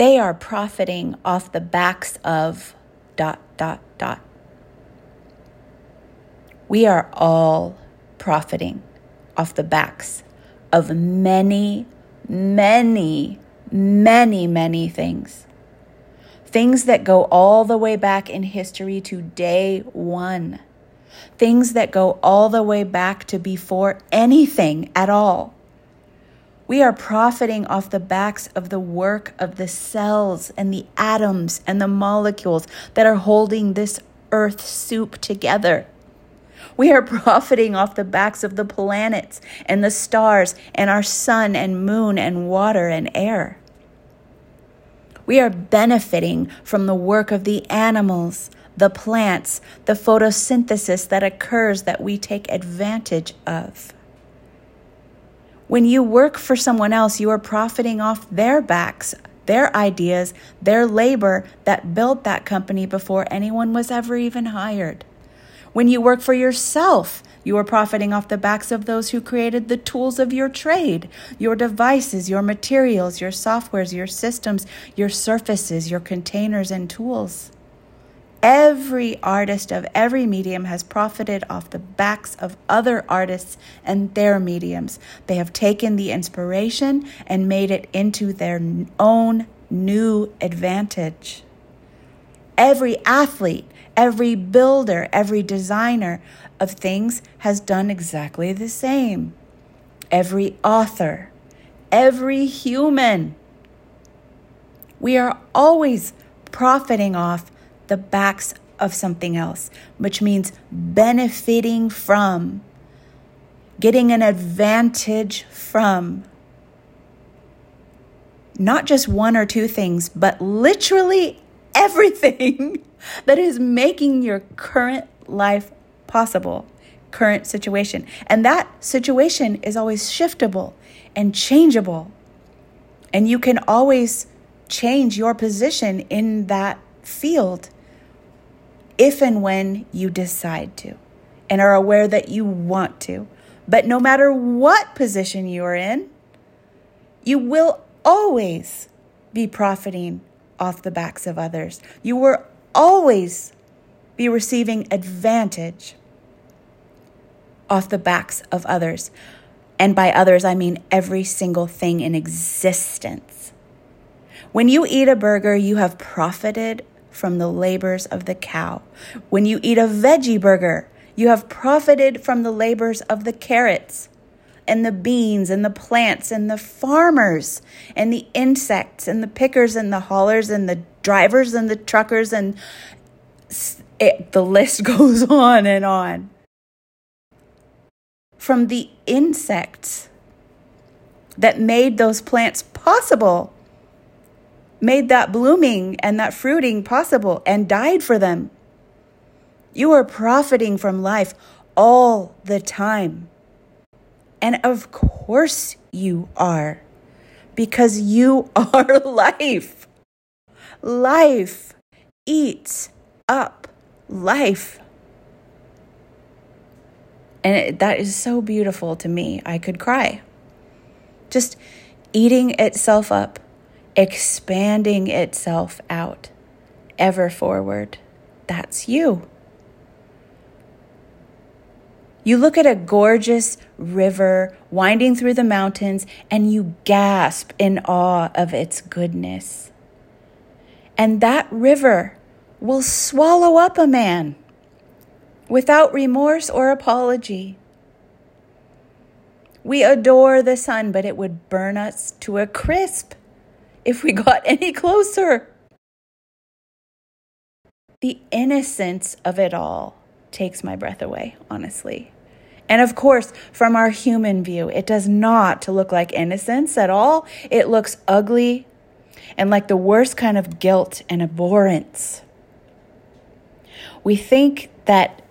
They are profiting off the backs of dot, dot, dot. We are all profiting off the backs of many, many, many, many things. Things that go all the way back in history to day one. Things that go all the way back to before anything at all. We are profiting off the backs of the work of the cells and the atoms and the molecules that are holding this earth soup together. We are profiting off the backs of the planets and the stars and our sun and moon and water and air. We are benefiting from the work of the animals, the plants, the photosynthesis that occurs that we take advantage of. When you work for someone else, you are profiting off their backs, their ideas, their labor that built that company before anyone was ever even hired. When you work for yourself, you are profiting off the backs of those who created the tools of your trade, your devices, your materials, your softwares, your systems, your surfaces, your containers, and tools. Every artist of every medium has profited off the backs of other artists and their mediums. They have taken the inspiration and made it into their own new advantage. Every athlete, every builder, every designer of things has done exactly the same. Every author, every human. We are always profiting off the backs of something else, which means benefiting from, getting an advantage from. Not just one or two things, but literally everything that is making your current life possible, current situation. And that situation is always shiftable and changeable. And you can always change your position in that field if and when you decide to and are aware that you want to. But no matter what position you are in, you will always be profiting off the backs of others. You will always be receiving advantage off the backs of others. And by others, I mean every single thing in existence. When you eat a burger, you have profited from the labors of the cow. When you eat a veggie burger, you have profited from the labors of the carrots and the beans and the plants and the farmers and the insects and the pickers and the haulers and the drivers and the truckers and it, the list goes on and on. From the insects that made those plants possible made that blooming and that fruiting possible and died for them. You are profiting from life all the time. And of course you are, because you are life. Life eats up life. And it, that is so beautiful to me. I could cry. Just eating itself up expanding itself out ever forward. That's you. You look at a gorgeous river winding through the mountains and you gasp in awe of its goodness. And that river will swallow up a man without remorse or apology. We adore the sun, but it would burn us to a crisp if we got any closer. The innocence of it all takes my breath away, honestly. And of course, from our human view, it does not look like innocence at all. It looks ugly and like the worst kind of guilt and abhorrence. We think that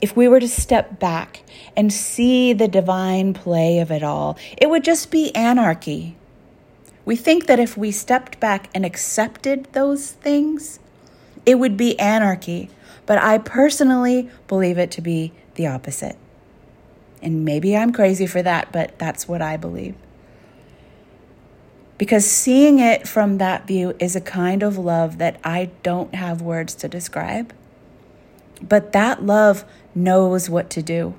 if we were to step back and see the divine play of it all, it would just be anarchy. We think that if we stepped back and accepted those things, it would be anarchy. But I personally believe it to be the opposite. And maybe I'm crazy for that, but that's what I believe. Because seeing it from that view is a kind of love that I don't have words to describe. But that love knows what to do.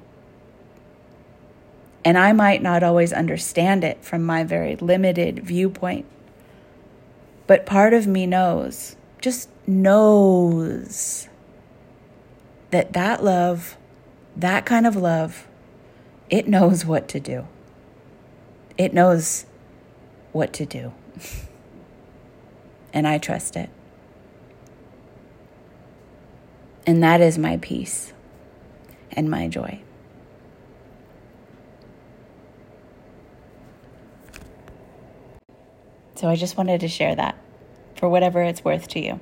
And I might not always understand it from my very limited viewpoint. But part of me knows, just knows, that that love, that kind of love, it knows what to do. It knows what to do. and I trust it. And that is my peace and my joy. So I just wanted to share that for whatever it's worth to you.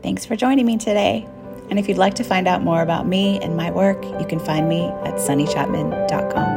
Thanks for joining me today. And if you'd like to find out more about me and my work, you can find me at sunnychapman.com.